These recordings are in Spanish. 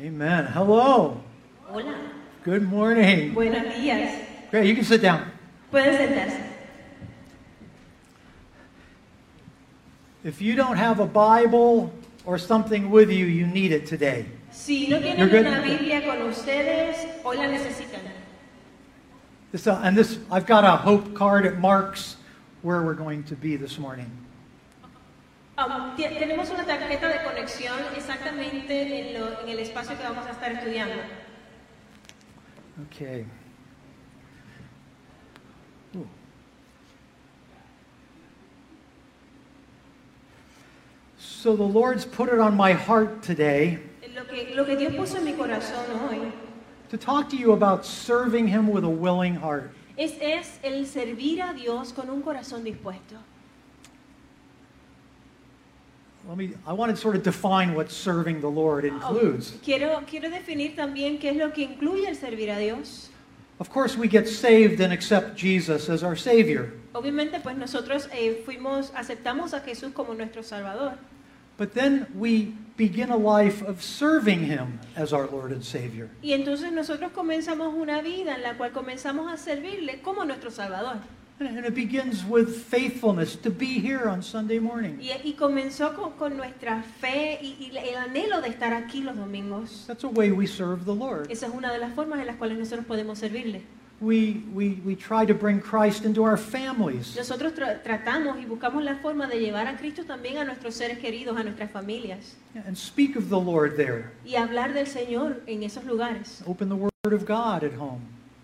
Amen. Hello. Hola, Good morning. buenos días. Great. You can sit down. Pueden sentarse. If you don't have a Bible or something with you, you need it today. Si no You're tienen good. una Biblia con ustedes, hoy la necesitan. This, uh, and this, I've got a hope card. It marks where we're going to be this morning. Um, te- tenemos una tarjeta de conexión exactamente en, lo- en el espacio que vamos a estar estudiando. Okay. Ooh. So the Lord's put it on my heart today Lo que, lo que Dios puso en mi corazón hoy to talk to you about serving Him with a willing heart. es, es el servir a Dios con un corazón dispuesto. Let me, I want to sort of define what serving the Lord Oh, includes. quiero, quiero definir también qué es lo que incluye el servir a Dios. Of course, we get saved and accept Jesus as our Savior. Obviamente, pues nosotros eh, fuimos, aceptamos a Jesús como nuestro Salvador. But then we begin a life of serving Him as our Lord and Savior. Y entonces nosotros comenzamos una vida en la cual comenzamos a servirle como nuestro Salvador. And it begins with faithfulness to be here on Sunday morning. Y, y comenzó con, con nuestra fe y, y el anhelo de estar aquí los domingos. That's a way we serve the Lord. Esa es una de las formas en las cuales nosotros podemos servirle. We, we, we try to bring Christ into our families. Nosotros tra- tratamos y buscamos la forma de llevar a Cristo también a nuestros seres queridos, a nuestras familias. And speak of the Lord there. Y hablar del Señor en esos lugares. Open the Word of God at home.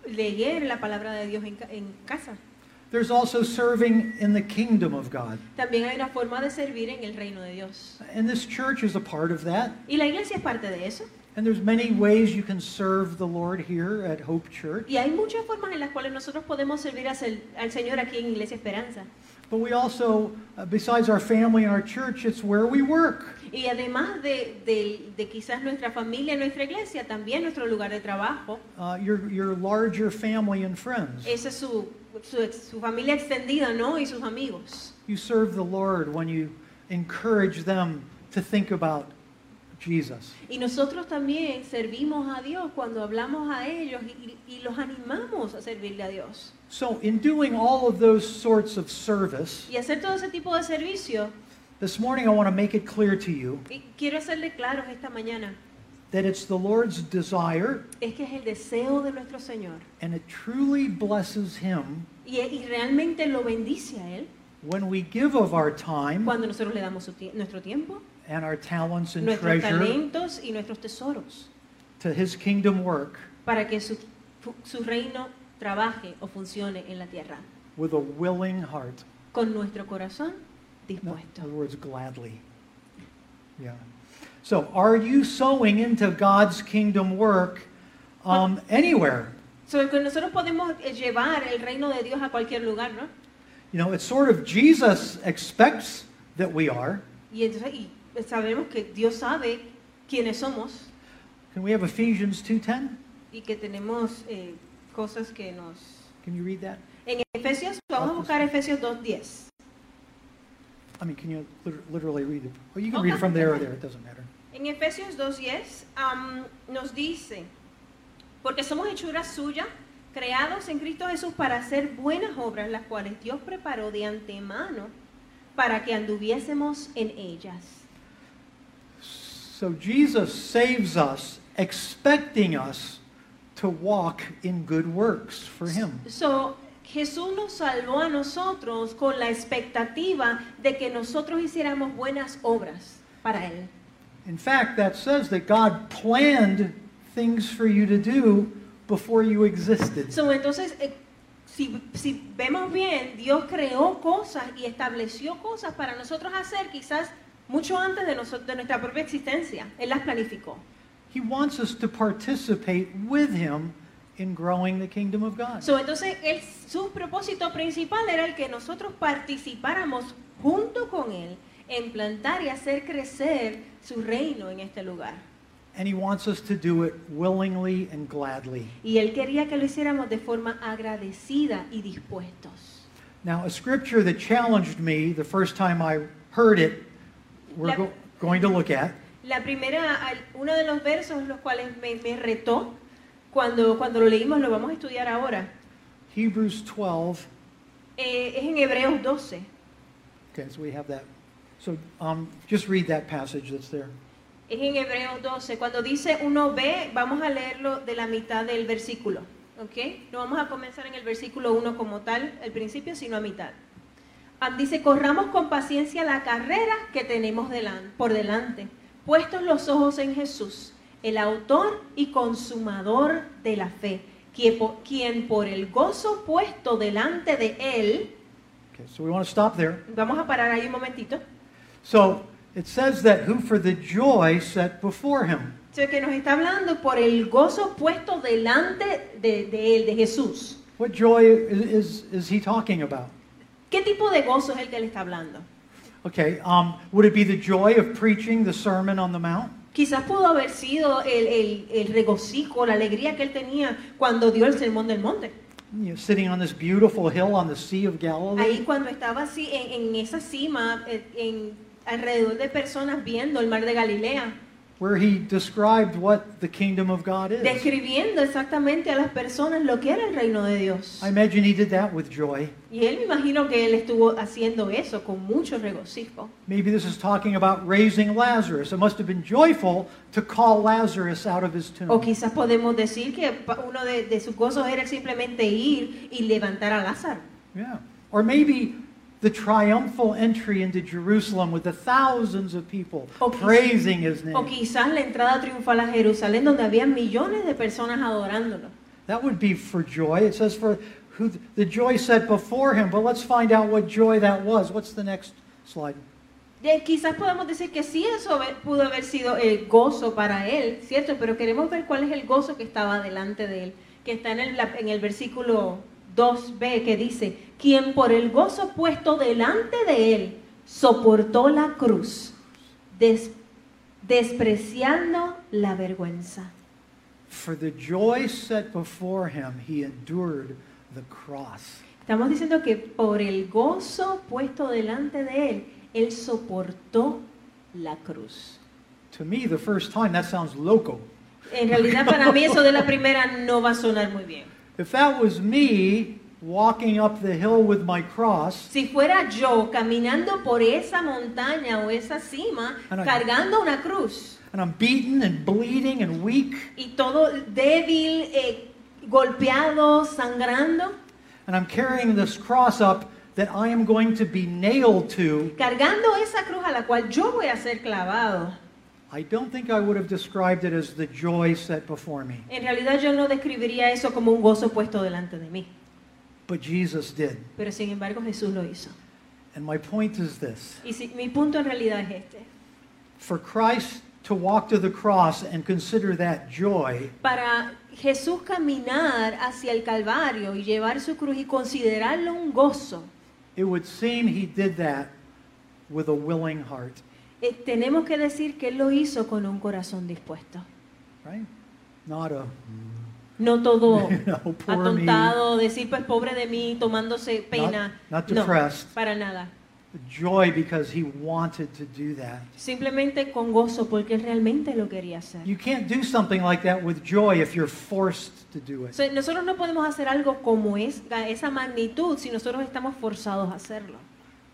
Leer la palabra de Dios en, en casa. There's also serving in the kingdom of God. También hay una forma de servir en el reino de Dios. And this church is a part of that. Y la iglesia es parte de eso. And there's many ways you can serve the Lord here at Hope Church. Y hay muchas formas en las cuales nosotros podemos servir al Señor aquí en Iglesia Esperanza. But we also, uh, besides our family and our church, it's where we work. Y además de, de- de quizás nuestra familia, nuestra iglesia, también nuestro lugar de trabajo. Uh, your, your larger family and friends. Esa es su, su, su familia extendida, ¿no? Y sus amigos. You serve the Lord when you encourage them to think about Jesus. Y nosotros también servimos a Dios cuando hablamos a ellos y, y- los animamos a servirle a Dios. So, in doing all of those sorts of service, Y hacer todo ese tipo de servicio, this morning I want to make it clear to you y quiero hacerle claros esta mañana, that it's the Lord's desire es que es el deseo de nuestro Señor. and it truly blesses Him Y, eh, y realmente lo bendice a Él when we give of our time cuando nosotros le damos tie- nuestro tiempo, and our talents and nuestros treasure talentos y nuestros tesoros to His kingdom work para que su, su reino trabaje o funcione en la tierra with a willing heart. con nuestro corazón In dispuesto. other words, gladly. Yeah. So, are you sowing into God's kingdom work um, anywhere? So, que nosotros podemos eh, llevar el reino de Dios a cualquier lugar, ¿no? You know, it's sort of Jesus expects that we are. Y entonces y sabemos que Dios sabe quiénes somos Can we have Ephesians 2:10? y que tenemos eh, cosas que nos... Can you read that? En Efesios, vamos a buscar Efesios 2.10. I mean, can you literally read it? Well, you can Okay. read it from there or there. It doesn't matter. En Efesios 2.10 am, nos dice, porque somos hechuras suyas, creados en Cristo Jesús para hacer buenas obras, las cuales Dios preparó de antemano para que anduviésemos en ellas. So Jesus saves us, expecting us to walk in good works for Him. So, Jesús nos salvó a nosotros con la expectativa de que nosotros hiciéramos buenas obras para Él. In fact, that says that God planned things for you to do before you existed. So, entonces, eh, si, si vemos bien, Dios creó cosas y estableció cosas para nosotros hacer quizás mucho antes de, noso- de nuestra propia existencia. Él las planificó. He wants us to participate with Him in growing the kingdom of God. So, entonces, él, su propósito principal era el que nosotros participáramos junto con Él en plantar y hacer crecer su reino en este lugar. And He wants us to do it willingly and gladly. Y Él quería que lo hiciéramos de forma agradecida y dispuestos. Now, a scripture that challenged me the first time I heard it, we're La- go- going to look at. La primera, al- uno de los versos los cuales me, me retó cuando, cuando lo leímos, lo vamos a estudiar ahora, Hebrews 12. eh, es en Hebreos 12. Okay, so we have that. So um, just read that passage that's there. Es en Hebreos 12. Cuando dice uno ve, vamos a leerlo de la mitad del versículo. ¿Ok? No vamos a comenzar en el versículo 1 como tal, el principio, sino a mitad. Ah, dice, corramos con paciencia la carrera que tenemos delan- por delante, puestos los ojos en Jesús, el autor y consumador de la fe, quien por, quien por el gozo puesto delante de él, Okay, so we want to stop there. vamos a parar ahí un momentito, So it says that who for the joy set before him. O sea, que nos está hablando por el gozo puesto delante de, de él, de Jesús. What joy is, is, is he talking about? ¿Qué tipo de gozo es el que él está hablando? Okay, um, would it be the joy of preaching the Sermon on the Mount? Quizás pudo haber sido el, el- el regocijo, la alegría que él tenía cuando dio el sermón del monte. You know, sitting on this beautiful hill on the Sea of Galilee. Ahí cuando estaba así en, en esa cima, eh, en, alrededor de personas viendo el mar de Galilea, Where he described what the kingdom of God is. describiendo exactamente a las personas lo que era el reino de Dios. I imagine he did that with joy. Y él me imagino que él estuvo haciendo eso con mucho regocijo. Maybe this is talking about raising Lazarus. It must have been joyful to call Lazarus out of his tomb. O quizás podemos decir que uno de, de sus gozos era simplemente ir y levantar a Lázaro. Yeah. Or maybe the triumphal entry into Jerusalem with the thousands of people O praising his O name. quizás la entrada triunfal a Jerusalén donde había millones de personas adorándolo. That would be for joy. It says for who the joy set before him, but let's find out what joy that was. What's the next slide? Eh, quizás podemos decir que sí, eso pudo haber sido el gozo para él, ¿cierto? Pero queremos ver cuál es el gozo que estaba delante de él, que está en el, en el versículo 2b que dice, quien por el gozo puesto delante de él soportó la cruz, des- despreciando la vergüenza. For the joy set before him, he endured the cross. Estamos diciendo que por el gozo puesto delante de él, él soportó la cruz. To me, the first time, that sounds loco. En realidad para mí eso de la primera no va a sonar muy bien. If that was me walking up the hill with my cross, Si fuera yo caminando por esa montaña o esa cima, Ana- cargando una cruz. and I'm beaten and bleeding and weak, y todo débil, eh, golpeado, sangrando, and I'm carrying this cross up that I am going to be nailed to, cargando esa cruz a la cual yo voy a ser clavado. I don't think I would have described it as the joy set before me. En realidad yo no describiría eso como un gozo puesto delante de mí, But Jesus did. pero sin embargo Jesús lo hizo. And my point is this Y si- mi punto en realidad es este. for Christ to walk to the cross and consider that joy, Para Jesús caminar hacia el Calvario y llevar su cruz y considerarlo un gozo, it would seem he did that with a willing heart, tenemos que decir que Él lo hizo con un corazón dispuesto. right? Not a, No todo know, poor me, atontado, decir pues pobre de mí, tomándose pena. not no, depressed. para nada. joy because he wanted to do that. Simplemente con gozo porque realmente lo quería hacer. You can't do something like that with joy if you're forced to do it. nosotros no podemos hacer algo como es, esa magnitud si nosotros estamos forzados a hacerlo.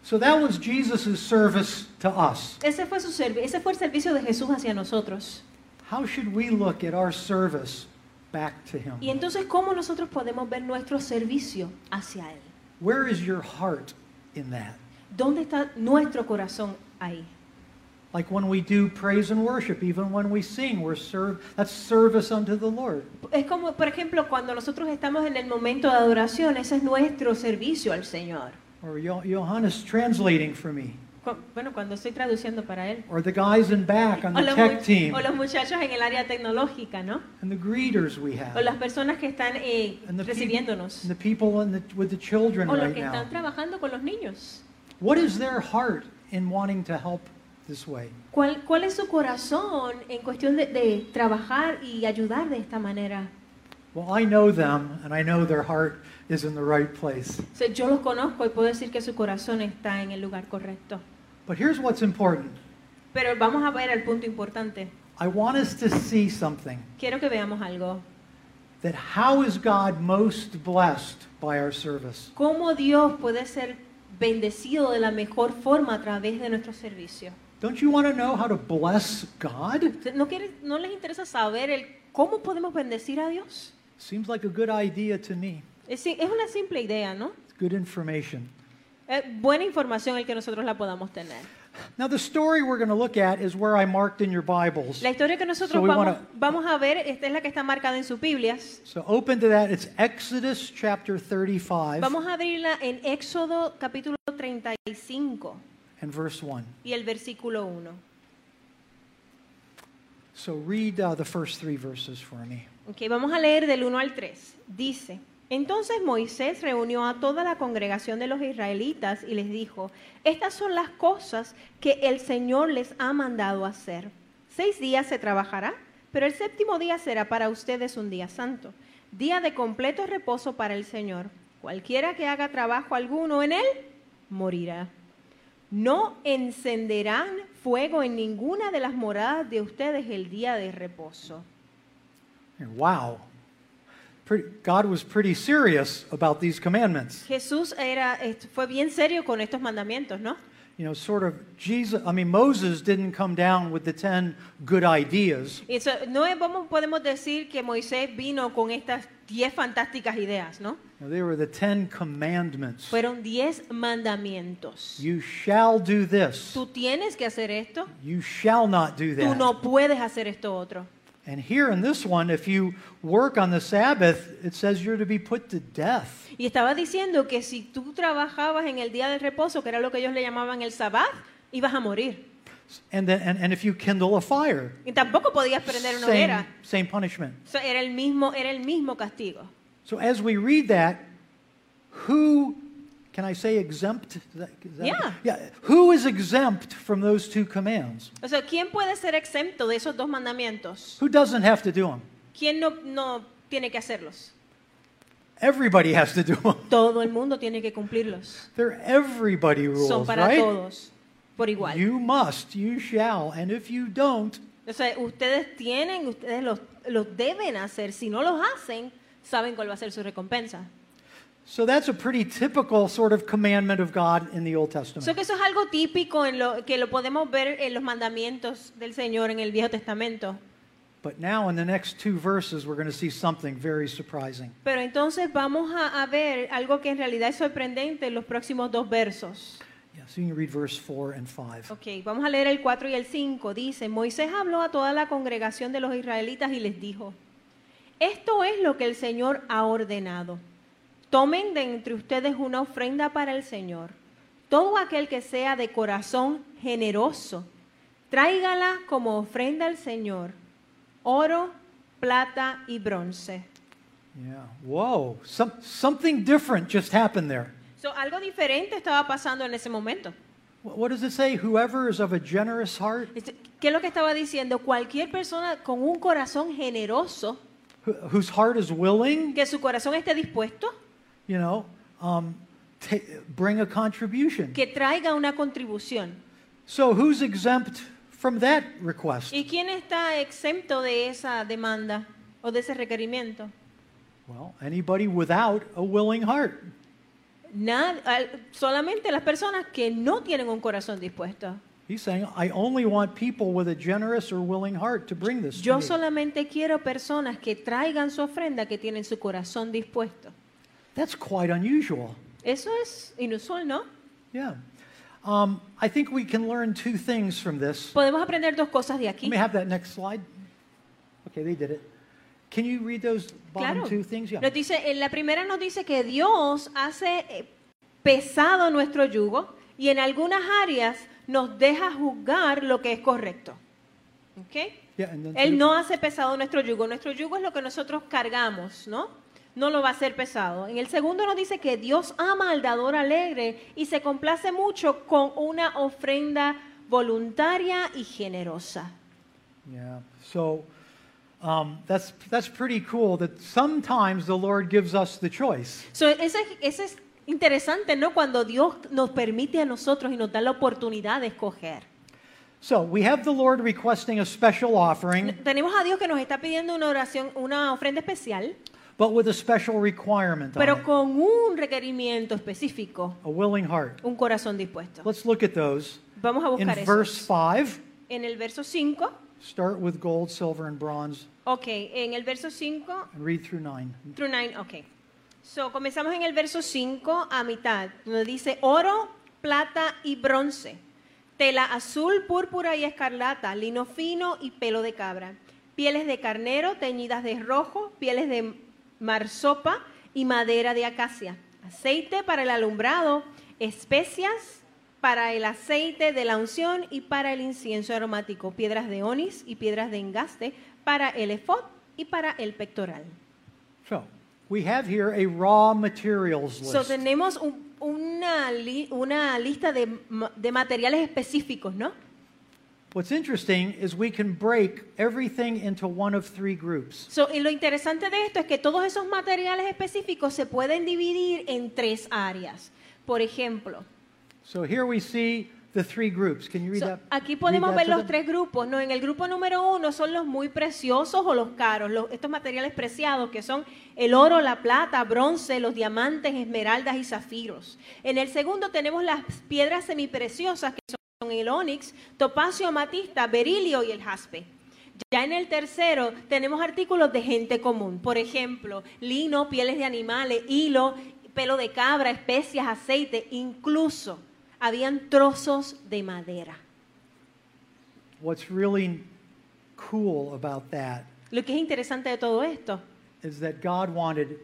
So that was Jesus' service to us. Ese fue, su ese fue el servicio de Jesús hacia nosotros. How should we look at our service back to him? Y entonces, ¿cómo nosotros podemos ver nuestro servicio hacia Él? Where is your heart in that? ¿Dónde está nuestro corazón ahí? Like when we do praise and worship, even when we sing, we're serve that's service unto the Lord. Es como, por ejemplo, cuando nosotros estamos en el momento de adoración, ese es nuestro servicio al Señor. Or Johannes translating for me. Bueno, cuando estoy traduciendo para Él. Or the guys in back on the tech team. o los muchachos en el área tecnológica, ¿no? And the greeters we have. O las personas que están eh, And the, recibiéndonos. and the people in the, with the children O los right que now. están trabajando con los niños. What is their heart in wanting to help this way? ¿Cuál, cuál es su corazón en cuestión de, de trabajar y ayudar de esta manera? Well, I know them, and I know their heart is in the right place. O sea, yo los conozco y puedo decir que su corazón está en el lugar correcto. But here's what's important Pero vamos a ver el punto importante. I want us to see something Quiero que veamos algo. that how is God most blessed by our service? ¿Cómo Dios puede ser bendecido de la mejor forma a través de nuestro servicio? Don't you want to know how to bless God? ¿No, quiere- ¿No les interesa saber el cómo podemos bendecir a Dios? Seems like a good idea to me. Es, es una simple idea, ¿no? It's good information. Es buena información el que nosotros la podamos tener. Now, the story we're going to look at is where I marked in your Bibles. La historia que nosotros So vamos, wanna- vamos a ver, esta es la que está marcada en sus Biblias. So open to that. It's Exodus chapter 35 Vamos a abrirla en Éxodo capítulo 35 and verse 1. y el versículo 1. So read uh, the first three verses for me. Ok, vamos a leer del 1 al 3. Dice, entonces Moisés reunió a toda la congregación de los israelitas y les dijo, estas son las cosas que el Señor les ha mandado hacer. Seis días se trabajará, pero el séptimo día será para ustedes un día santo, día de completo reposo para el Señor. Cualquiera que haga trabajo alguno en él, morirá. No encenderán fuego en ninguna de las moradas de ustedes el día de reposo. Wow. Pretty, God was pretty serious about these commandments. Jesús era, fue bien serio con estos mandamientos, ¿no? You know, sort of Jesus, I mean, Moses didn't come down with the 10 good ideas. Y Eso, no podemos decir que Moisés vino con estas diez fantásticas ideas, ¿no? Know, they were the 10 commandments. Fueron diez mandamientos. You shall do this. Tú tienes que hacer esto, You shall not do tú that. no puedes hacer esto otro. And here in this one, if you work on the Sabbath, it says you're to be put to death. Y estaba diciendo que si tú trabajabas en el día del reposo, que era lo que ellos le llamaban el sabbat, ibas a morir. And, then, and, and if you kindle a fire, Y tampoco podías prender una same, hoguera. same punishment. O sea, era el mismo, era el mismo castigo. So as we read that, who, can I say exempt? Is that- is that- Yeah. Yeah. Who is exempt from those two commands? O sea, ¿quién puede ser exento de esos dos mandamientos? Who doesn't have to do them? ¿Quién no, no tiene que hacerlos? Everybody has to do them. Todo el mundo tiene que cumplirlos. They're everybody rules, Son para right? todos, por igual. You must, you shall, and if you don't, O sea, ustedes tienen, ustedes los, los deben hacer. Si no los hacen, saben cuál va a ser su recompensa. So that's a pretty typical sort of commandment of God in the Old Testament. que eso es algo típico en lo que lo podemos ver en los mandamientos del Señor en el Viejo Testamento. But now in the next two verses, we're going to see something very surprising. Pero entonces vamos a, a ver algo que en realidad es sorprendente en los próximos dos versos. Yeah, so you can read verse 4 and 5. Ok, vamos a leer el 4 y el 5. Dice, Moisés habló a toda la congregación de los israelitas y les dijo, esto es lo que el Señor ha ordenado. Tomen de entre ustedes una ofrenda para el Señor. Todo aquel que sea de corazón generoso, tráigala como ofrenda al Señor. Oro, plata y bronce. Yeah. Whoa. Some, something different just happened there. So, algo diferente estaba pasando en ese momento. Wh- What does it say? Whoever is of a generous heart, Este, ¿Qué es lo que estaba diciendo? Cualquier persona con un corazón generoso, who, whose heart is willing, que su corazón esté dispuesto, you know, um, bring a contribution. que traiga una contribución. So who's exempt from that request? ¿Y quién está exento de esa demanda o de ese requerimiento? Well, anybody without a willing heart. Nad- solamente las personas que no tienen un corazón dispuesto. He's saying, I only want people with a generous or willing heart to bring this Yo me. solamente quiero personas que traigan su ofrenda, que tienen su corazón dispuesto. That's quite unusual. Eso es inusual, ¿no? Yeah. Um, I think we can learn two things from this. Podemos aprender dos cosas de Let aquí. me have that next slide. Okay, they did it. Can you read those bottom Claro. two things? Yeah. Nos dice, en la primera nos dice que Dios hace eh, pesado nuestro yugo y en algunas áreas nos deja juzgar lo que es correcto. ¿Ok? Yeah, and then Él no hace pesado nuestro yugo. Nuestro yugo es lo que nosotros cargamos, ¿no? No lo va a hacer pesado. En el segundo nos dice que Dios ama al dador alegre y se complace mucho con una ofrenda voluntaria y generosa. Yeah. So um, that's that's pretty cool. That sometimes the Lord gives us the choice. So, ese, ese es interesante, ¿no? Cuando Dios nos permite a nosotros y nos da la oportunidad de escoger. So we have the Lord requesting a special offering, Tenemos a Dios que nos está pidiendo una oración, una ofrenda especial, but with a special requirement on pero it, con un requerimiento específico, a willing heart. un corazón dispuesto. Let's look at those. Vamos a In buscar verse eso. 5, En el verso 5, start with gold, silver, and bronze, ok, en el verso 5 and read through 9. through 9, ok. So, comenzamos en el verso 5 a mitad, donde dice oro, plata y bronce, tela azul, púrpura y escarlata, lino fino y pelo de cabra, pieles de carnero teñidas de rojo, pieles de marsopa y madera de acacia, aceite para el alumbrado, especias para el aceite de la unción y para el incienso aromático, piedras de onis y piedras de engaste para el efod y para el pectoral. So we have here a raw materials So, list. tenemos un- una, li- una lista de materiales específicos, ¿no? What's interesting is we can break everything into one of three groups. So, y lo interesante de esto es que todos esos materiales específicos se pueden dividir en tres áreas. Por ejemplo, So here we see the three groups. Can you read so, that? aquí podemos ver los them? tres grupos. ¿no? En el grupo número uno son los muy preciosos o los caros, los- estos materiales preciados que son el oro, la plata, bronce, los diamantes, esmeraldas y zafiros. En el segundo tenemos las piedras semipreciosas que son el onix, topacio, amatista, berilio y el jaspe. Ya en el tercero tenemos artículos de gente común, por ejemplo, lino, pieles de animales, hilo, pelo de cabra, especias, aceite, incluso habían trozos de madera. What's really cool about that Lo que es interesante de todo esto is that God wanted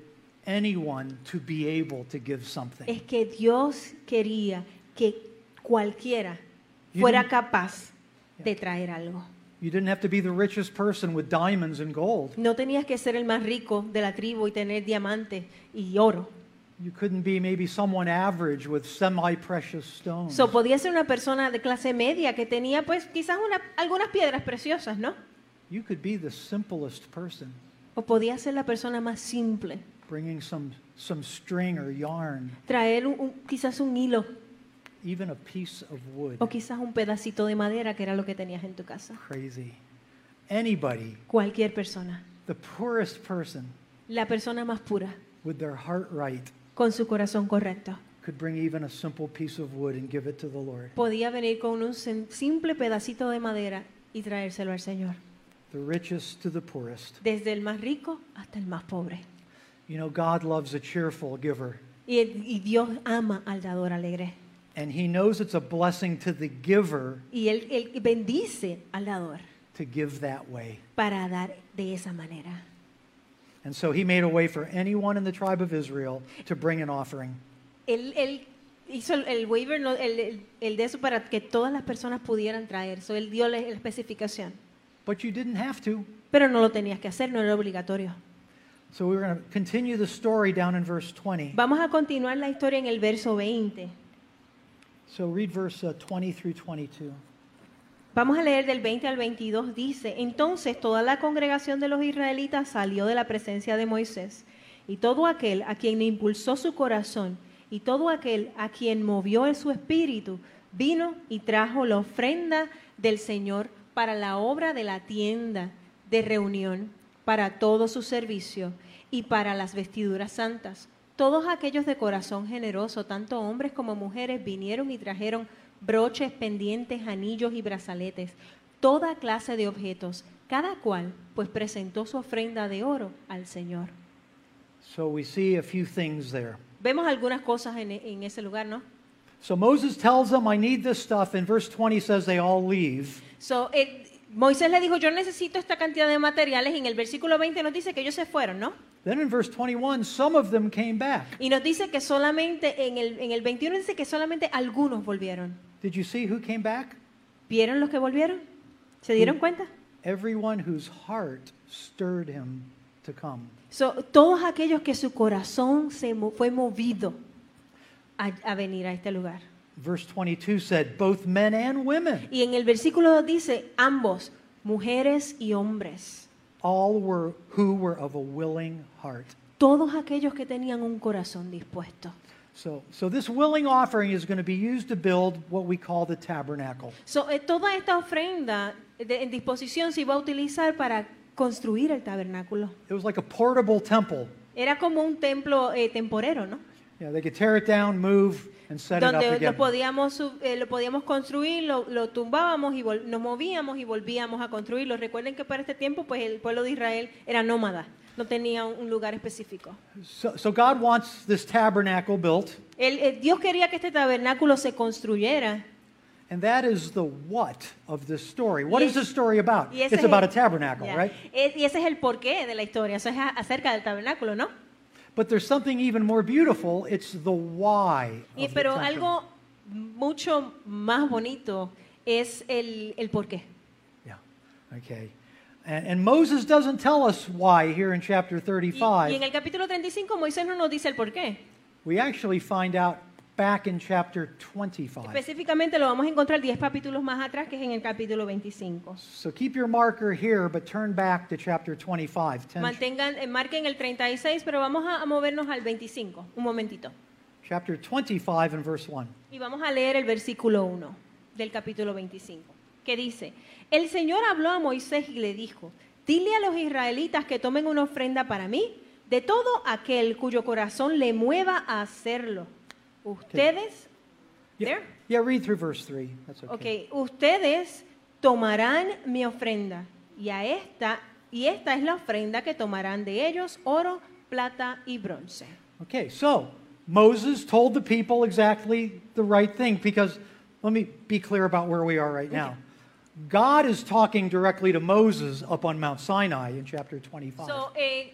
anyone to be able to give something. es que Dios quería que cualquiera fuera capaz de traer algo. You didn't have to be the richest person with diamonds and gold. No tenías que ser el más rico de la tribu y tener diamantes y oro. You couldn't be maybe someone average with semi-precious stones. So, podía ser una persona de clase media que tenía pues quizás una- algunas piedras preciosas, ¿no? You could be the simplest person, O podía ser la persona más simple, bringing some, some string or yarn, traer un- un- quizás un hilo even a piece of wood. o quizás un pedacito de madera que era lo que tenías en tu casa. Crazy. Anybody, Cualquier persona, the poorest person la persona más pura, with their heart right, con su corazón correcto, could bring even a simple piece of wood and give it to the Lord. podía venir con un simple pedacito de madera y traérselo al Señor, The richest to the poorest. desde el más rico hasta el más pobre. You know, God loves a cheerful giver, Y, y Dios ama al dador alegre. And He knows it's a blessing to the giver Y él, él bendice al dador to give that way. para dar de esa manera. And so He made a way for anyone in the tribe of Israel to bring an offering. Él, él hizo el, el waiver, no, el, el- el de eso para que todas las personas pudieran traer. So, él dio la, la especificación. But you didn't have to. Pero no lo tenías que hacer, no era obligatorio. So we're going to continue the story down in verse 20. Vamos a continuar la historia en el verso 20. So read verse uh, 20 through 22. Vamos a leer del 20 al 22. Dice, entonces toda la congregación de los israelitas salió de la presencia de Moisés, y todo aquel a quien impulsó su corazón, y todo aquel a quien movió su espíritu, vino y trajo la ofrenda del Señor para la obra de la tienda de reunión, para todo su servicio y para las vestiduras santas. Todos aquellos de corazón generoso, tanto hombres como mujeres, vinieron y trajeron broches, pendientes, anillos y brazaletes, toda clase de objetos, cada cual pues presentó su ofrenda de oro al Señor. So we see a few things there. Vemos algunas cosas en, en ese lugar, ¿no? So Moses tells them, I need this stuff. And verse 20 says they all leave. So, eh, Moisés le dijo, yo necesito esta cantidad de materiales, y en el versículo 20 nos dice que ellos se fueron, ¿no? Then in verse 21, some of them came back. Y nos dice que solamente, en el, en el 21 dice que solamente algunos volvieron. Did you see who came back? ¿Vieron los que volvieron? ¿Se dieron cuenta? Everyone whose heart stirred him to come. So, todos aquellos que su corazón se fue movido a, a venir a este lugar. Verse 22 said, both men and women, Y en el versículo 2 dice, ambos, mujeres y hombres, all were who were of a willing heart. todos aquellos que tenían un corazón dispuesto. So, so this willing offering is going to be used to build what we call the tabernacle. So, eh, toda esta ofrenda de- en disposición se iba a utilizar para construir el tabernáculo. It was like a portable temple. Era como un templo eh, temporero, ¿no? Yeah, they could tear it down, move, and set it up Donde lo podíamos, sub- eh, lo podíamos construir, lo, lo tumbábamos y vol- nos movíamos y volvíamos a construirlo. Recuerden que para este tiempo, pues el pueblo de Israel era nómada, no tenía un un lugar específico. So, so God wants this tabernacle built, Él- eh, Dios quería que este tabernáculo se construyera. and that is the what of this story. What Y is this story about? y ese It's es about el- a tabernacle, Ya. right? Es- y ese es el porqué de la historia, eso es a- acerca del tabernáculo, ¿no? But there's something even more beautiful. It's the why. Y, of pero algo mucho más bonito es el, el porqué. Yeah. Okay. And, and Moses doesn't tell us why here in chapter Y, 35. y en el capítulo 35 Moisés no nos dice el porqué. We actually find out back in chapter 25. Específicamente lo vamos a encontrar 10 capítulos más atrás, que es en el capítulo 25. So keep your marker here, but turn back to chapter 25. Ten- Mantengan, eh, marquen el 36, pero vamos a, a movernos al 25, un momentito. chapter 25 and verse 1. Y vamos a leer el versículo 1 del capítulo 25, que dice, el Señor habló a Moisés y le dijo, dile a los israelitas que tomen una ofrenda para mí, de todo aquel cuyo corazón le mueva a hacerlo. Ustedes, Yeah, There? yeah read through verse 3. That's okay. ok, ustedes tomarán mi ofrenda y a esta, y esta es la ofrenda que tomarán de ellos, oro, plata y bronce. Okay, so Moses told the people exactly the right thing because let me be clear about where we are right now. God is talking directly to Moses up on Mount Sinai in chapter 25. So, eh,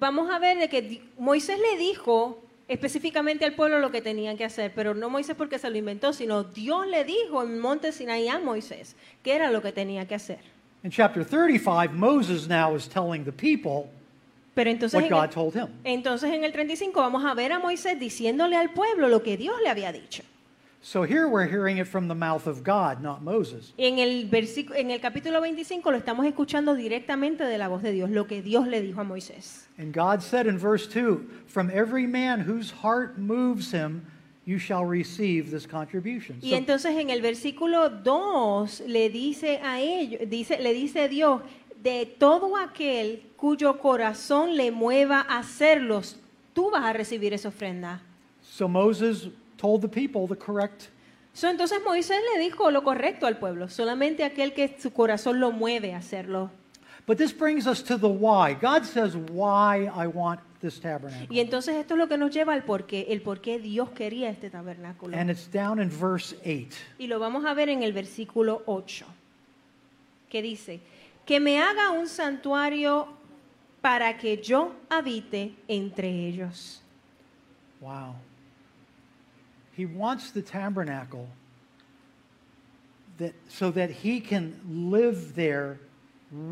vamos a ver de que Moisés le dijo específicamente al pueblo lo que tenían que hacer, pero no Moisés porque se lo inventó, sino Dios le dijo en Monte Sinaí a Moisés qué era lo que tenía que hacer. in chapter 35, Moses now is telling the people Pero entonces what God told him. entonces en el 35 vamos a ver a Moisés diciéndole al pueblo lo que Dios le había dicho. So here we're hearing it from the mouth of God, not Moses. En el, versículo, en el capítulo 25 lo estamos escuchando directamente de la voz de Dios, lo que Dios le dijo a Moisés. And God said in verse 2 From every man whose heart moves him, you shall receive this contribution. Y So- entonces en el versículo 2 le dice a ellos, dice, le dice Dios, de todo aquel cuyo corazón le mueva a hacerlos, tú vas a recibir esa ofrenda. So Moses told the people the correct So, entonces Moisés le dijo lo correcto al pueblo, solamente aquel que su corazón lo mueve a hacerlo. But this brings us to the why. God says why I want this tabernacle. Y entonces esto es lo que nos lleva al porqué, el por qué Dios quería este tabernáculo. And it's down in verse 8. Y lo vamos a ver en el versículo 8, que dice, que me haga un santuario para que yo habite entre ellos. Wow. He wants the tabernacle that so that he can live there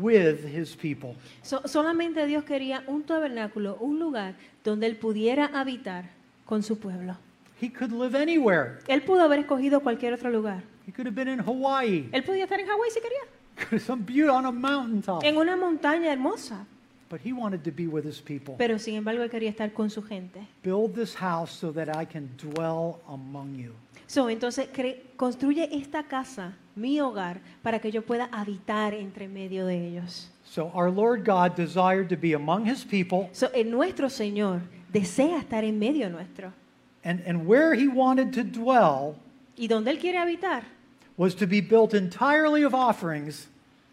with his people. So- solamente Dios quería un tabernáculo, un lugar donde él pudiera habitar con su pueblo. He could live anywhere. Él pudo haber escogido cualquier otro lugar. He could have been in Hawaii, Él podía estar en Hawái si quería, some beauty on a mountaintop. en una montaña hermosa, But he wanted to be with his people. pero sin embargo él quería estar con su gente. Build this house so that I can dwell among you. So, entonces construye esta casa, mi hogar, para que yo pueda habitar entre medio de ellos. So our Lord God desired to be among his people, So, el nuestro Señor desea estar en medio nuestro. and, and where he wanted to dwell Y donde Él quiere habitar was to be built entirely of offerings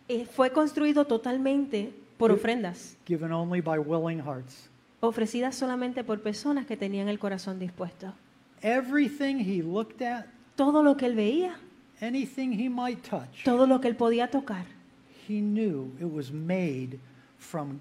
eh, fue construido totalmente por ofrendas, given only by willing hearts. ofrecidas solamente por personas que tenían el corazón dispuesto. Everything he looked at, Todo lo que Él veía, anything he might touch, todo lo que Él podía tocar, he knew it was made from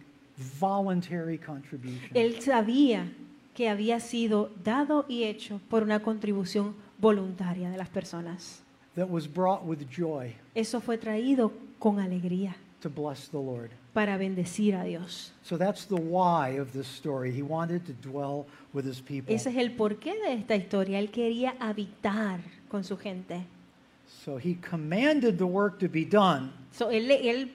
voluntary contribution. Él sabía que había sido dado y hecho por una contribución voluntaria de las personas. that was brought with joy Eso fue traído con alegría to bless the Lord. para bendecir a Dios. So that's the why of this story. He wanted to dwell with his people. Ese es el porqué de esta historia. Él quería habitar con su gente. So he commanded the work to be done, So, él, él,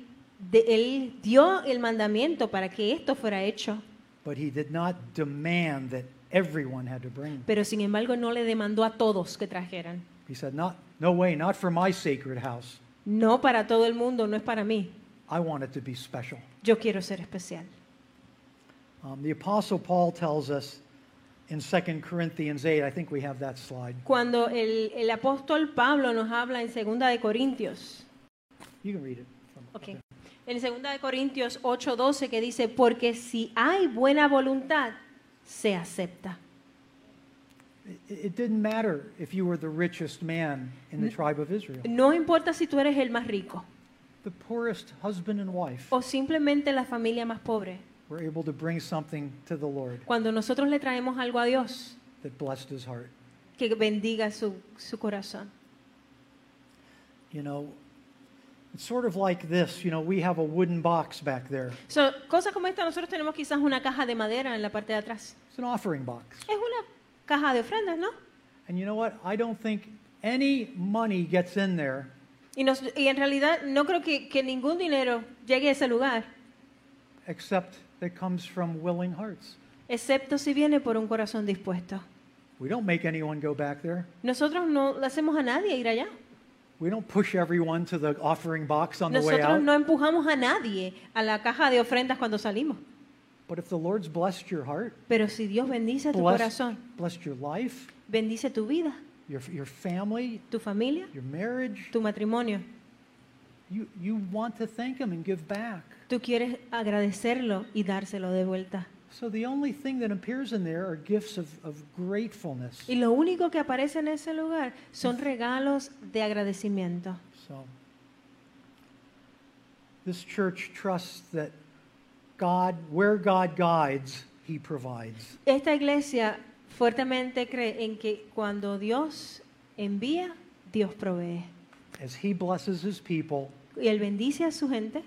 de- él dio el mandamiento para que esto fuera hecho, but he did not demand that everyone had to bring. Pero sin embargo no le demandó a todos que trajeran. He said, not, No way, not for my sacred house. No para todo el mundo, no es para mí. I want it to be special. Yo quiero ser especial. Um, the Apostle Paul tells us in 2 Corinthians 8, I think we have that slide. Cuando el, el apóstol Pablo nos habla en Segunda de Corintios, You can read it. from- ok, en Segunda de Corintios 8:12 que dice, porque si hay buena voluntad, se acepta. It, it didn't matter if you were the richest man in the tribe of Israel, No importa si tú eres el más rico the poorest husband and wife o simplemente la familia más pobre. were able to bring something to the Lord Cuando nosotros le traemos algo a Dios, that blessed his heart. que bendiga su, su corazón. You know, it's sort of like this. You know, we have a wooden box back there. So, cosas como esta, nosotros tenemos quizás una caja de madera en la parte de atrás. It's an offering box. Es una caja de ofrendas, ¿no? And you know what? I don't think any money gets in there Y, nos- y en realidad no creo que, que ningún dinero llegue a ese lugar, except that comes from willing hearts. excepto si viene por un corazón dispuesto. We don't make anyone go back there. Nosotros no le hacemos a nadie ir allá. We don't push everyone to the offering box on the way Nosotros out. no empujamos a nadie a la caja de ofrendas cuando salimos. But if the Lord's blessed your heart, Pero si Dios bendice tu blessed, corazón, blessed your life, bendice tu vida, your, your family, tu familia, your marriage, tu matrimonio, you, you want to thank Him and give back. tú quieres agradecerlo y dárselo de vuelta. So the only thing that appears in there are gifts of, of gratefulness. Y lo único que aparece en ese lugar son regalos de agradecimiento. So this church trusts that God, where God guides, He provides. Esta iglesia fuertemente cree en que cuando Dios envía, Dios provee. As He blesses His people, Y Él bendice a su gente,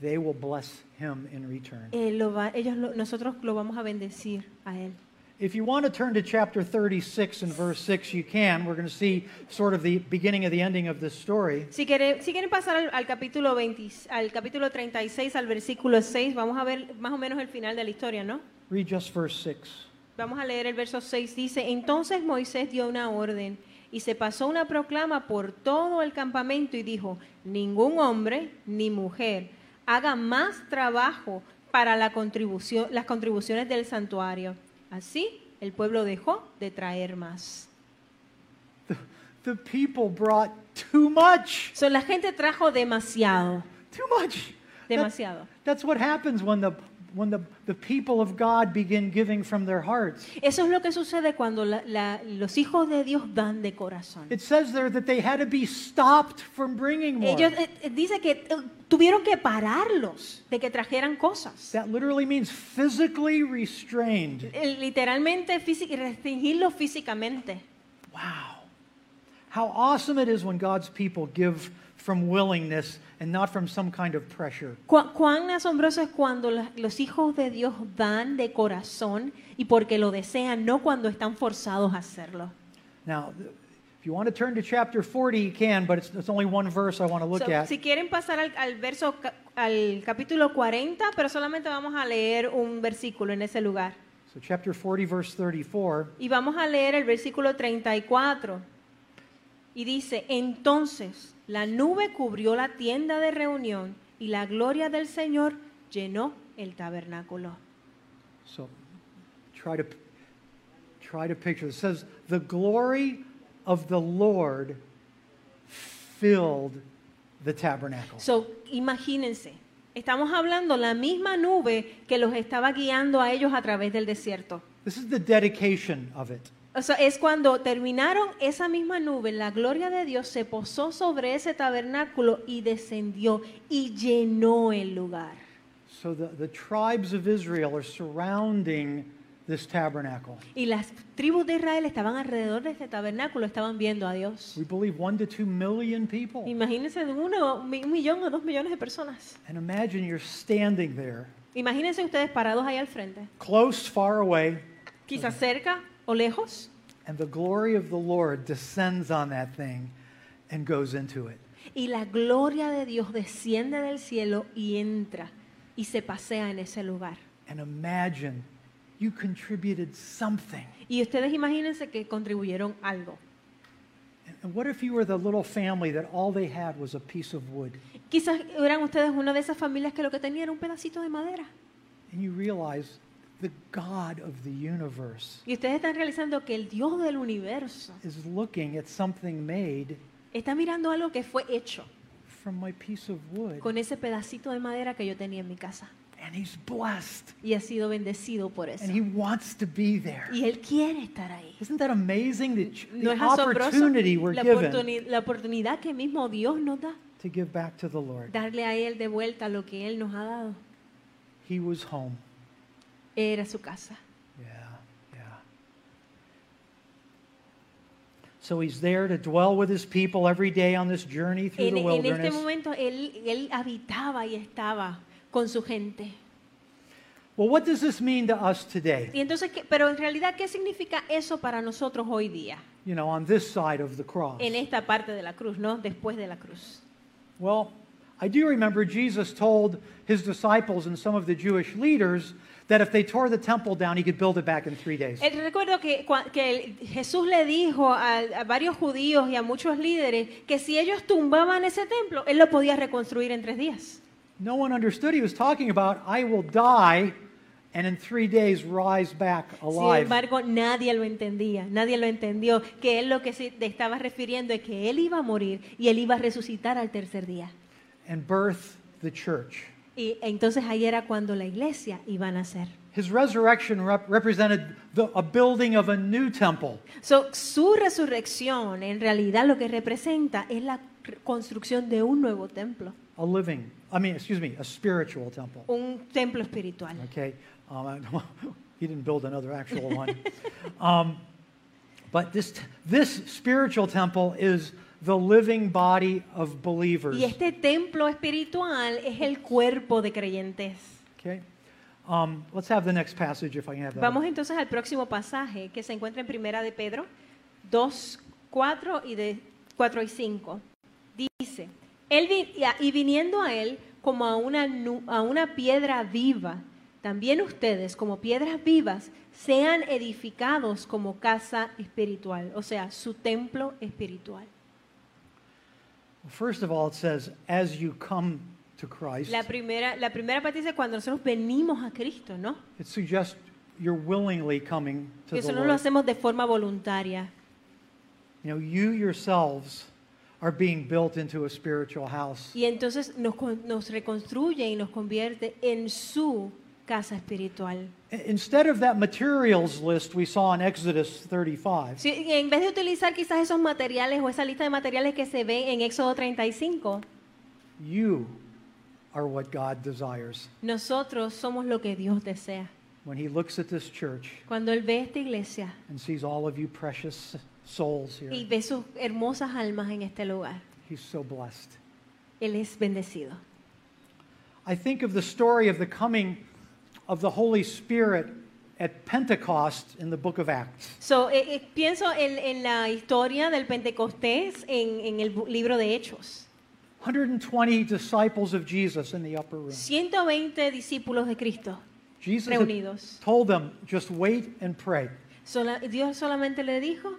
they will bless Him in return. Él lo va- ellos lo- nosotros lo vamos a bendecir a Él. If you want to turn to chapter 36 and verse 6, you can. We're going to see sort of the beginning of the ending of this story. Si, quiere- si quieren pasar al, al capítulo 20, al capítulo 36, al versículo 6, vamos a ver más o menos el final de la historia, ¿no? Read just verse 6. Vamos a leer el verso 6. Dice, entonces Moisés dio una orden y se pasó una proclama por todo el campamento y dijo, ningún hombre ni mujer haga más trabajo para la contribución, las contribuciones del santuario. Así el pueblo dejó de traer más. The, the people brought too much. So, la gente trajo demasiado, Too much. That- demasiado. that's what happens when the when the, the people of God begin giving from their hearts. Eso es lo que sucede cuando la- la- los hijos de Dios dan de corazón. It says there that they had to be stopped from bringing more. Ellos eh, eh, dice que eh, tuvieron que pararlos de que trajeran cosas. That literally means physically restrained. Eh, Literalmente físi- restringirlos físicamente. Wow. How awesome it is when God's people give from willingness and not from some kind of pressure. Cu- Cuán asombroso es cuando la- los hijos de Dios dan de corazón y porque lo desean, no cuando están forzados a hacerlo. Now, if you want to turn to chapter 40, you can, but it's, it's only one verse I want to look So, at. si quieren pasar al, al verso ca- al capítulo 40, pero solamente vamos a leer un versículo en ese lugar. So, chapter 40, verse 34. Y vamos a leer el versículo 34. Y dice, entonces la nube cubrió la tienda de reunión y la gloria del Señor llenó el tabernáculo. So, try to try to picture. It says, "The glory of the Lord filled the tabernacle." So, imagínense, estamos hablando la misma nube que los estaba guiando a ellos a través del desierto. This is the dedication of it. O sea, es cuando terminaron esa misma nube, la gloria de Dios se posó sobre ese tabernáculo y descendió y llenó el lugar. So the, the tribes of Israel are surrounding this tabernacle. Y las tribus de Israel estaban alrededor de este tabernáculo, estaban viendo a Dios. We believe one to two million people. Imagínense de uno, un millón o dos millones de personas. And imagine you're standing there, Imagínense ustedes parados ahí al frente, close, far away, quizás cerca o lejos, and the glory of the Lord descends on that thing and goes into it. y la gloria de Dios desciende del cielo y entra y se pasea en ese lugar. And imagine you contributed something. Y ustedes imagínense que contribuyeron algo. And what if you were the little family that all they had was a piece of wood? Quizás eran ustedes una de esas familias que lo que tenía era un pedacito de madera. And you realize the God of the universe Y ustedes están realizando que el Dios del universo is looking at something made está mirando algo que fue hecho from my piece of wood. con ese pedacito de madera que yo tenía en mi casa. And he's blessed. Y ha sido bendecido por eso. And he wants to be there. Y Él quiere estar ahí. Isn't that amazing? The, ¿No es opportunity we're la, given oportuni- la oportunidad que mismo Dios nos da? to give back to the Lord. Darle a Él de vuelta lo que Él nos ha dado. He was home. Era su casa. Yeah, yeah. So he's there to dwell with his people every day on this journey through En, the en este wilderness. momento él, él habitaba y estaba con su gente. Well, what does this mean to us today? Y entonces, ¿qué- pero en realidad, ¿qué significa eso para nosotros hoy día? You know, on this side of the cross. En esta parte de la cruz, ¿no? Después de la cruz. Well, I do remember Jesus told his disciples and some of the Jewish leaders that if they tore the temple down, he could build it back in three days. Eh, Recuerdo que, que Jesús le dijo a, a varios judíos y a muchos líderes que si ellos tumbaban ese templo, él lo podía reconstruir en tres días. No one understood he was talking about, I will die and in three days rise back alive. Sin embargo, nadie lo entendía, nadie lo entendió, que él lo que se estaba refiriendo es que él iba a morir y él iba a resucitar al tercer día. and birth the church. Y entonces ahí era cuando la iglesia iba a nacer. His resurrection rep- represented the, a building of a new temple. So, su resurrección en realidad lo que representa es la construcción de un nuevo templo, a living, I mean, excuse me, a spiritual temple. un templo espiritual. Okay, um, I- he didn't build another actual one. um, but this, this spiritual temple is the living body of believers. Y este templo espiritual es el cuerpo de creyentes. Okay, um, let's have the next passage if I can have that. Vamos entonces al próximo pasaje que se encuentra en Primera de Pedro 2, 4 y de 4 y 5. Dice, él vi- y viniendo a él como a una, a una piedra viva, también ustedes como piedras vivas sean edificados como casa espiritual, o sea, su templo espiritual. First of all, it says, as you come to Christ, La primera, la primera parte dice cuando nosotros venimos a Cristo, ¿no? it suggests you're willingly coming to Que the eso no lo Lord. hacemos de forma voluntaria. You know, you yourselves are being built into a spiritual house. Y entonces nos, con- nos reconstruye y nos convierte en su casa espiritual. Instead of that materials list we saw in Exodus 35, Si- en vez de utilizar quizás esos materiales o esa lista de materiales que se ve en Éxodo 35, you are what God desires. nosotros somos lo que Dios desea. When He looks at this church Cuando Él ve esta iglesia and sees all of you precious souls y here, ve sus hermosas almas en este lugar, He's so blessed. Él es bendecido. I think of the story of the coming of the Holy Spirit at Pentecost in the book of Acts. So, eh, eh, pienso en, en la historia del Pentecostés en, en el libro de Hechos. 120 disciples of Jesus in the upper room. 120 discípulos de Cristo Jesus reunidos. told them, just wait and pray. Sola- Dios solamente le dijo,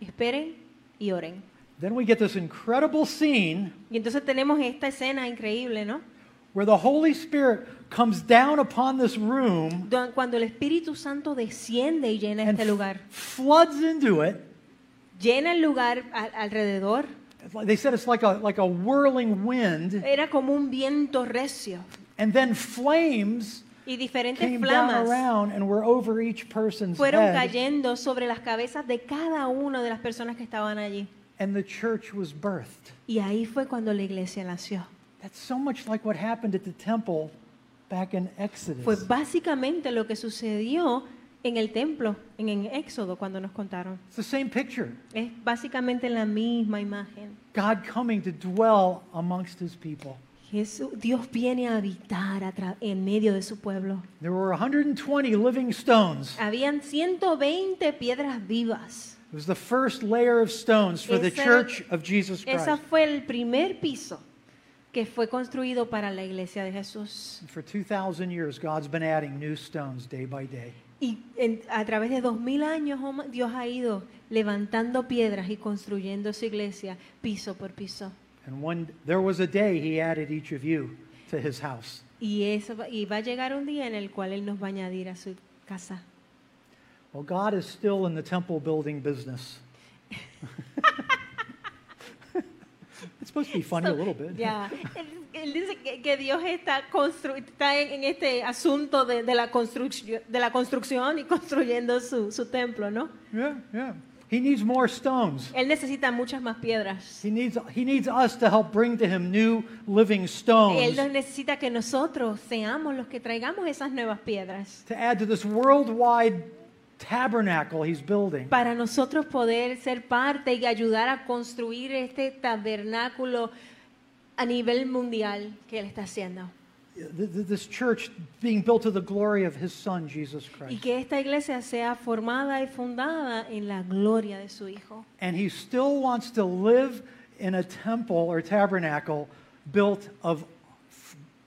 esperen y oren. Then we get this incredible scene Y entonces tenemos esta escena increíble, ¿no? Where the Holy Spirit comes down upon this room Cuando el Espíritu Santo desciende y llena and este lugar. floods into it. Llena el lugar alrededor. They said it's like a, like a whirling wind, Era como un viento recio. and then flames Y diferentes came down around and were over each person's fueron head, cayendo sobre las cabezas de cada una de las personas que estaban allí. and the church was birthed. Y ahí fue cuando la iglesia nació. That's so much like what happened at the temple back in Fue Exodus. básicamente lo que sucedió en el templo, en el Éxodo, cuando nos contaron. It's the same picture. Es básicamente la misma imagen. God coming to dwell amongst his people. Jesús, Dios viene a habitar a en medio de su pueblo. There were 120 living stones. Habían 120 piedras vivas. It was the first layer of stones for the Esa- church of Jesus Esa Christ. fue el primer piso que fue construido para la iglesia de Jesús. And for 2,000 years, God's been adding new stones day by day. Y en- a través de dos mil años oh, Dios ha ido levantando piedras y construyendo su iglesia piso por piso. And one, there was a day He added each of you to His house. Y, eso, va- y va a llegar un día en el cual Él nos va a añadir a su casa. Well, God is still in the temple building business. supposed to be funny a little bit. Ya, él, él dice que, que Dios está, está en, en este asunto de, de la de la construcción y construyendo su, su templo, ¿no? Yeah, yeah. He needs more stones. Él necesita muchas más piedras. He needs, he needs us to help bring to him new living Él stones nos necesita que nosotros seamos los que traigamos esas nuevas piedras to add to this worldwide tabernacle he's building. para nosotros poder ser parte y ayudar a construir este tabernáculo a nivel mundial que Él está haciendo. Th- th- This church being built to the glory of his son, Jesus Christ. Y que esta iglesia sea formada y fundada en la gloria de su Hijo. And he still wants to live in a temple or tabernacle built of,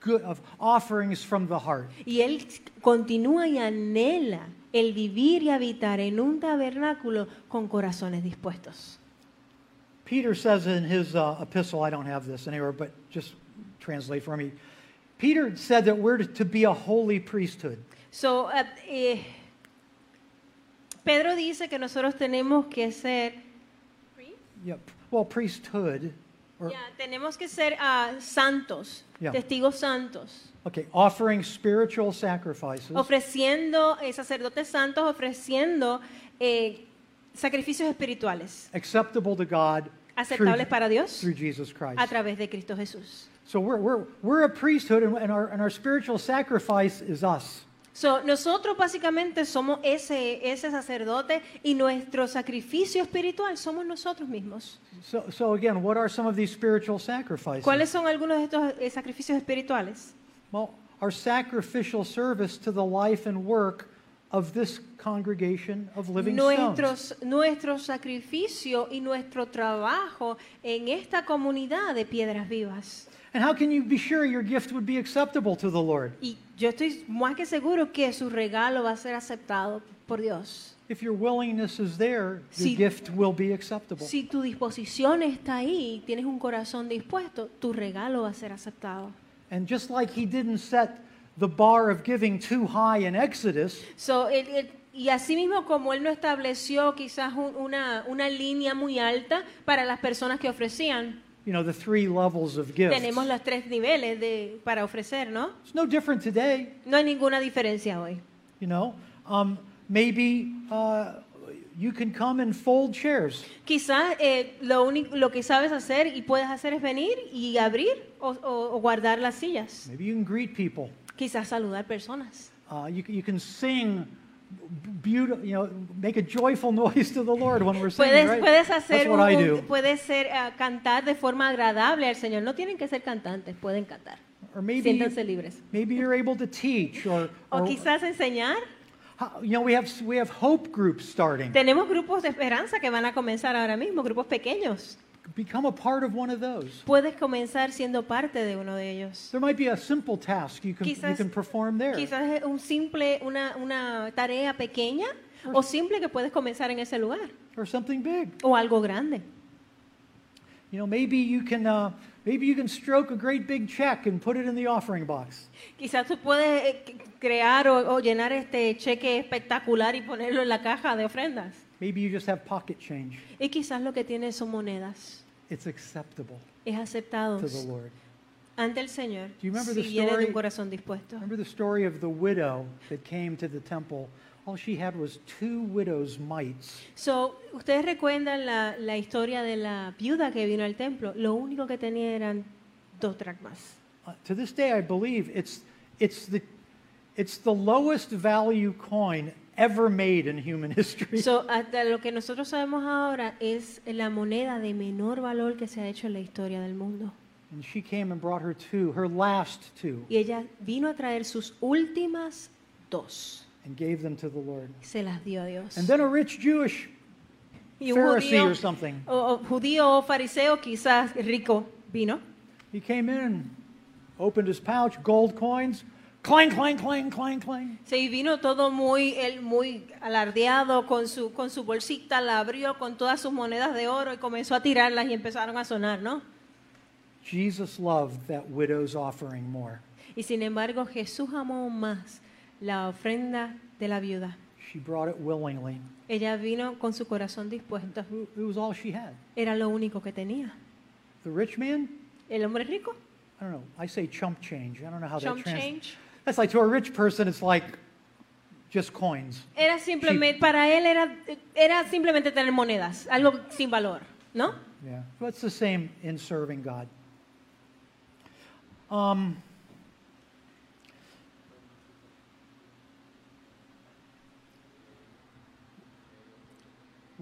good, of offerings from the heart. Y Él continúa y anhela el vivir y habitar en un tabernáculo con corazones dispuestos. Peter says in his uh, epistle, I don't have this anywhere, but just translate for me. Peter said that we're to be a holy priesthood. So, eh, eh, Pedro dice que nosotros tenemos que ser, Yep. Well, priesthood, or, ya, tenemos que ser ah, santos, Yeah. testigos santos, okay, offering spiritual sacrifices ofreciendo eh, sacerdotes santos, ofreciendo eh, sacrificios espirituales acceptable to God aceptables through, para Dios through Jesus Christ. a través de Cristo Jesús. So we're, we're, we're a priesthood, and, and, our, and our spiritual sacrifice is us. So, nosotros básicamente somos ese, ese sacerdote y nuestro sacrificio espiritual somos nosotros mismos. So, so again, what are some of these spiritual sacrifices? ¿Cuáles son algunos de estos eh, sacrificios espirituales? Well, our sacrificial service to the life and work of this congregation of living stones. Nuestros, nuestro sacrificio y nuestro trabajo en esta comunidad de piedras vivas. And how can you be sure your gift would be acceptable to the Lord? Y yo estoy más que seguro que su regalo va a ser aceptado por Dios. If your willingness is there, the Si- gift will be acceptable. Si tu disposición está ahí, tienes un corazón dispuesto, tu regalo va a ser aceptado. And just like he didn't set the bar of giving too high in Exodus, So, él- él- y asimismo como él no estableció quizás un- una, una línea muy alta para las personas que ofrecían, you know, the three levels of gifts. tenemos los tres niveles de, para ofrecer, ¿no? It's no different today, No hay ninguna diferencia hoy. you know. Um, maybe uh, you can come and fold chairs. Quizás eh, lo, único, lo que sabes hacer y puedes hacer es venir y abrir o, o- o guardar las sillas. Maybe you can greet people. Quizás saludar personas. Uh, you, you can sing beautiful, you know, make a joyful noise to the Lord when we're singing, Puedes, right? puedes hacer That's what I do. puedes ser, eh, cantar de forma agradable al Señor. No tienen que ser cantantes, pueden cantar. Or maybe, Siéntanse libres. maybe you're able to teach, or, O or quizás enseñar. You know, we have we have hope groups starting. Tenemos grupos de esperanza que van a comenzar ahora mismo, grupos pequeños. Become a part of one of those. Puedes comenzar siendo parte de uno de ellos. There might be a simple task you can you Quizás- can perform there. Quizás es un simple, una, una tarea pequeña o simple que puedes comenzar en ese lugar. or something big. O algo grande. You know, maybe you can uh, maybe you can stroke a great big check and put it in the offering box. Quizás tú puedes eh, crear o, o llenar este cheque espectacular y ponerlo en la caja de ofrendas. Maybe you just have pocket change. Y quizás lo que tienes son monedas. It's acceptable Es aceptado to the Lord. ante el Señor Do you remember si the viene de story? un corazón dispuesto. Remember the story of the widow that came to the temple? All she had was two widow's mites. So, Ustedes recuerdan la, la historia de la viuda que vino al templo. Lo único que tenía eran dos dracmas. Uh, to this day, I believe it's, it's, the, it's the lowest value coin ever made in human history. So, hasta lo que nosotros sabemos ahora es la moneda de menor valor que se ha hecho en la historia del mundo. And she came and brought her two, her last two, Y ella vino a traer sus últimas dos. And gave them to the Lord. Se las dio a Dios. And then a rich Jewish Y un Pharisee judío, or something o, o judío o fariseo, quizás rico, vino. He came in, opened his pouch, gold coins, clang, clang, clang, clang, clang. Sí, vino todo muy, él muy alardeado con su, con su bolsita, la abrió con todas sus monedas de oro y comenzó a tirarlas y empezaron a sonar, ¿no? Jesus loved that widow's offering more. Y sin embargo, Jesús amó más la ofrenda de la viuda. She brought it willingly. Ella vino con su corazón dispuesto. It was all she had. Era lo único que tenía. The rich man, El hombre rico, I don't know. I say chump change. I don't know how chump that translates. change. That's like to a rich person, it's like just coins. Era simplemente, para él era, era simplemente tener monedas, algo sin valor, ¿no? Yeah. It's the same in serving God. Um,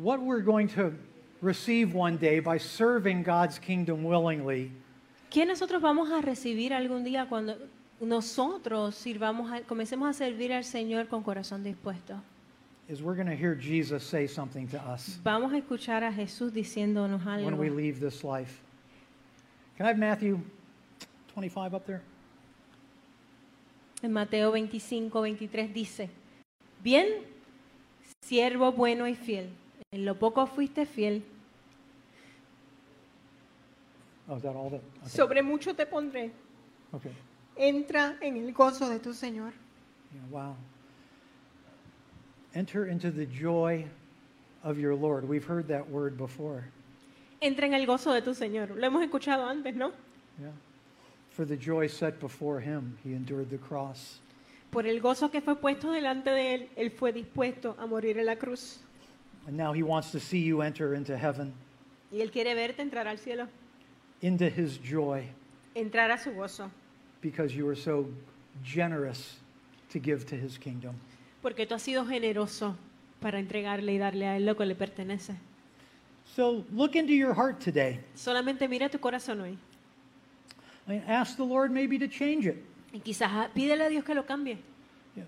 what we're going to receive one day by serving God's kingdom willingly ¿Qué nosotros vamos a recibir algún día cuando nosotros sirvamos, a- comencemos a servir al Señor con corazón dispuesto? is we're going to hear Jesus say something to us Vamos a escuchar a Jesús diciéndonos when we algo. leave this life. Can I have Matthew 25 up there? En Mateo 25, 23 dice, bien, siervo bueno y fiel, en lo poco fuiste fiel, Oh, is that all that? Okay. sobre mucho te pondré. okay. Entra en el gozo de tu Señor. Yeah, wow. Enter into the joy of your Lord. We've heard that word before. Entra en el gozo de tu Señor. Lo hemos escuchado antes, ¿no? Yeah. For the joy set before him, he endured the cross. Por el gozo que fue puesto delante de él, él fue dispuesto a morir en la cruz. And now he wants to see you enter into heaven, Y él quiere verte entrar al cielo, into his joy, entrar a su gozo, because you were so generous to give to his kingdom. porque tú has sido generoso para entregarle y darle a él lo que le pertenece. So look into your heart today Solamente mira tu corazón hoy. I mean, ask the Lord maybe to change it. Y quizás ah, pídele a Dios que lo cambie.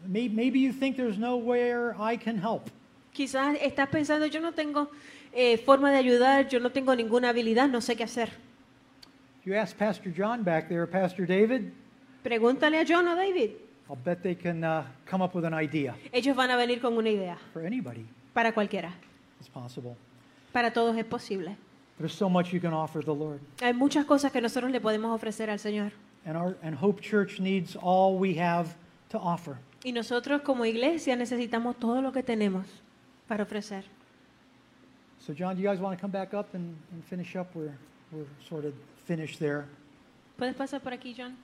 May- Maybe you think there's nowhere I can help. Quizás estás pensando, yo no tengo eh, forma de ayudar, yo no tengo ninguna habilidad, no sé qué hacer. You ask Pastor John back there, Pastor David, Pregúntale a John o David. I'll bet they can uh, come up with an idea Ellos van a venir con una idea. for anybody. Para cualquiera. It's possible. Para todos es posible. There's so much you can offer the Lord. Hay muchas cosas que nosotros le podemos ofrecer al Señor. And, our, and Hope Church needs all we have to offer. Y nosotros como iglesia necesitamos todo lo que tenemos para ofrecer. So, John, do you guys want to come back up and, and finish up? We're, we're sort of finished there. ¿Puedes pasar por aquí, John?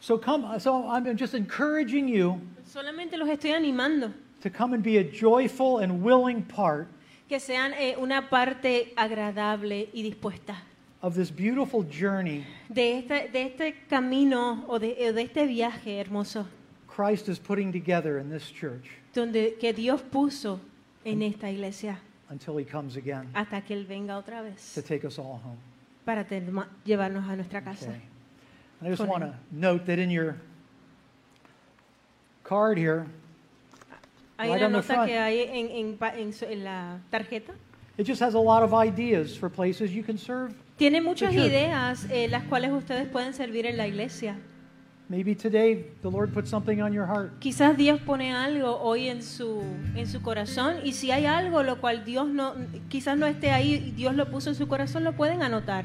So, come, so I'm just encouraging you Solamente los estoy animando to come and be a joyful and willing part que sean eh, una parte agradable y dispuesta of this beautiful journey de este, de este camino o de, de este viaje hermoso Christ is putting together in this church donde que Dios puso en esta iglesia until he comes again hasta que él venga otra to vez take us all home. para llevarnos a nuestra casa. Okay. I just want to note that in your card here, Hay Right una on the nota front. que hay en, en pa- en su- en la tarjeta. it just has a lot of ideas for places you can serve. Tiene muchas ideas eh, las cuales ustedes pueden servir en la iglesia. Maybe today the Lord put something on your heart. Quizás Dios pone algo hoy en su, en su corazón y si hay algo lo cual Dios no, quizás no esté ahí y Dios lo puso en su corazón, lo pueden anotar.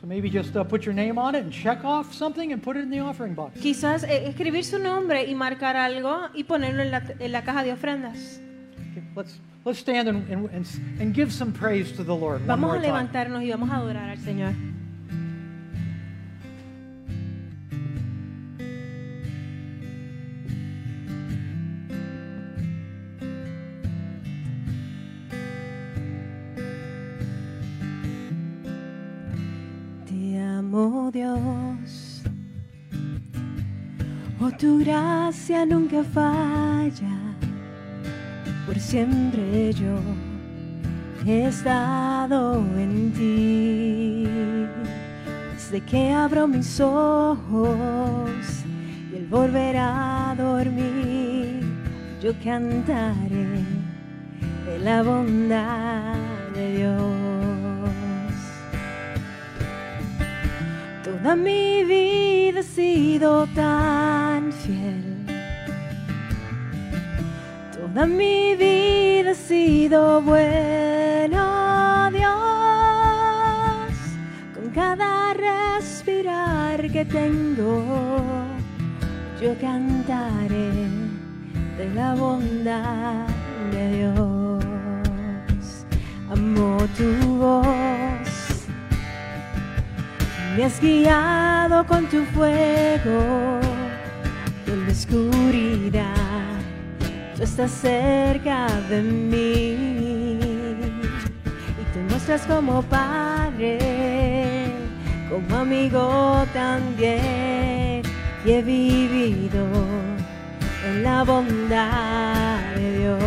So maybe just uh, put your name on it and check off something and put it in the offering box. Quizás eh, escribir su nombre y marcar algo y ponerlo en la, en la caja de ofrendas. Okay, let's let's stand and, and, and, give some praise to the Lord. Vamos a time. levantarnos y vamos a adorar al Señor. Tu gracia nunca falla, por siempre yo he estado en ti. Desde que abro mis ojos y el volver a dormir, yo cantaré de la bondad de Dios. Toda mi vida he sido tan Toda mi vida he sido bueno, Dios. Con cada respirar que tengo, yo cantaré de la bondad de Dios. Amo tu voz. Me has guiado con tu fuego oscuridad. Tú estás cerca de mí y te muestras como padre, como amigo también. Y he vivido en la bondad de Dios.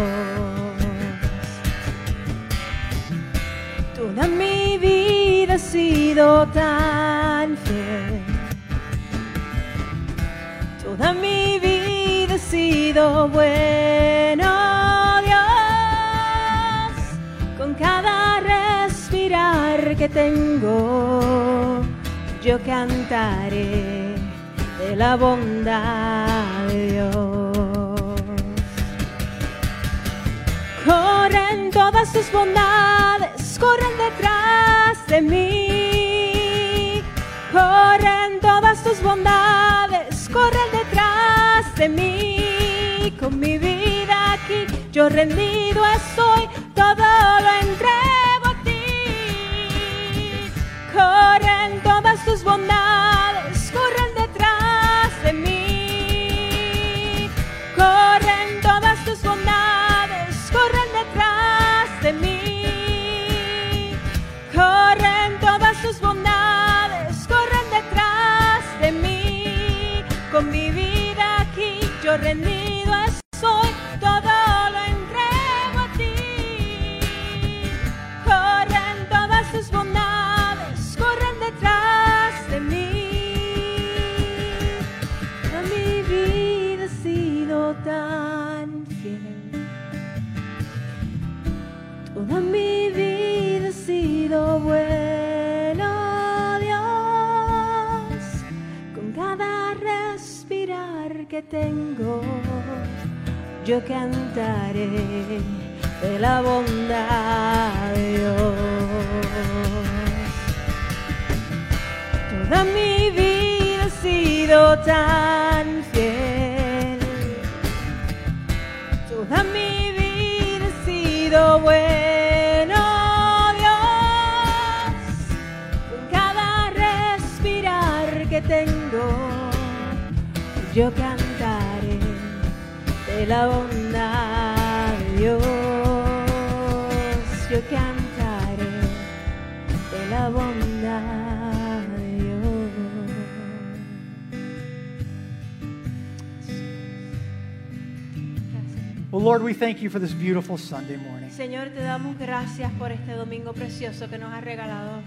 Toda mi vida he sido tan fiel. Toda mi vida he sido bueno, Dios. Con cada respirar que tengo, yo cantaré de la bondad de Dios. Corren todas tus bondades, corren detrás de mí. Corren todas tus bondades, corren de mí. Con mi vida aquí, yo rendido estoy, todo lo entrego a ti. Corren todas tus bondades, tengo, yo cantaré de la bondad de Dios. Toda mi vida he sido tan fiel. Toda mi vida he sido que tengo, yo cantaré de la bondad de Dios. Yo cantaré de la bondad de Dios. Well, Lord, we thank you for this beautiful Sunday morning. Señor, te damos gracias por este domingo precioso que nos has regalado.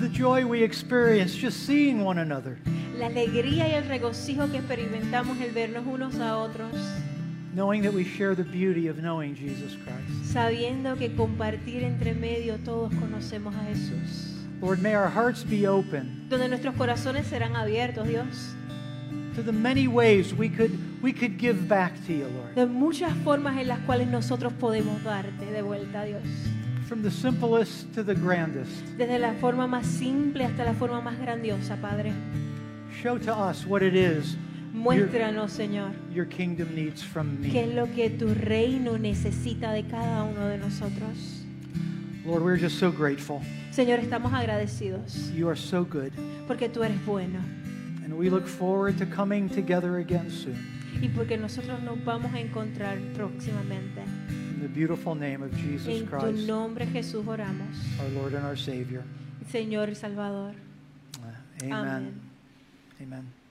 The joy we experience just seeing one another, La alegría y el regocijo que experimentamos el vernos unos a otros, knowing that we share the beauty of knowing Jesus Christ. sabiendo que compartir entre medio todos conocemos a Jesús. Lord, may our hearts be open Donde nuestros corazones serán abiertos, Dios, to the many ways we could we could give back to you, Lord. de muchas formas en las cuales nosotros podemos darte de vuelta, Dios. From the simplest to the grandest. Desde la forma más simple hasta la forma más grandiosa, Padre. Show to us what it is your, Muéstranos, Señor, your kingdom needs from qué es me. lo que tu reino necesita de cada uno de nosotros. Lord, we're just so grateful. Señor, estamos agradecidos You are so good. porque tú eres bueno And we look forward to coming together again soon. y porque nosotros nos vamos a encontrar próximamente. In the beautiful name of Jesus En tu Christ, nombre Jesús oramos, our Lord and our Savior. Señor y Salvador. Amen. Amén. Amen.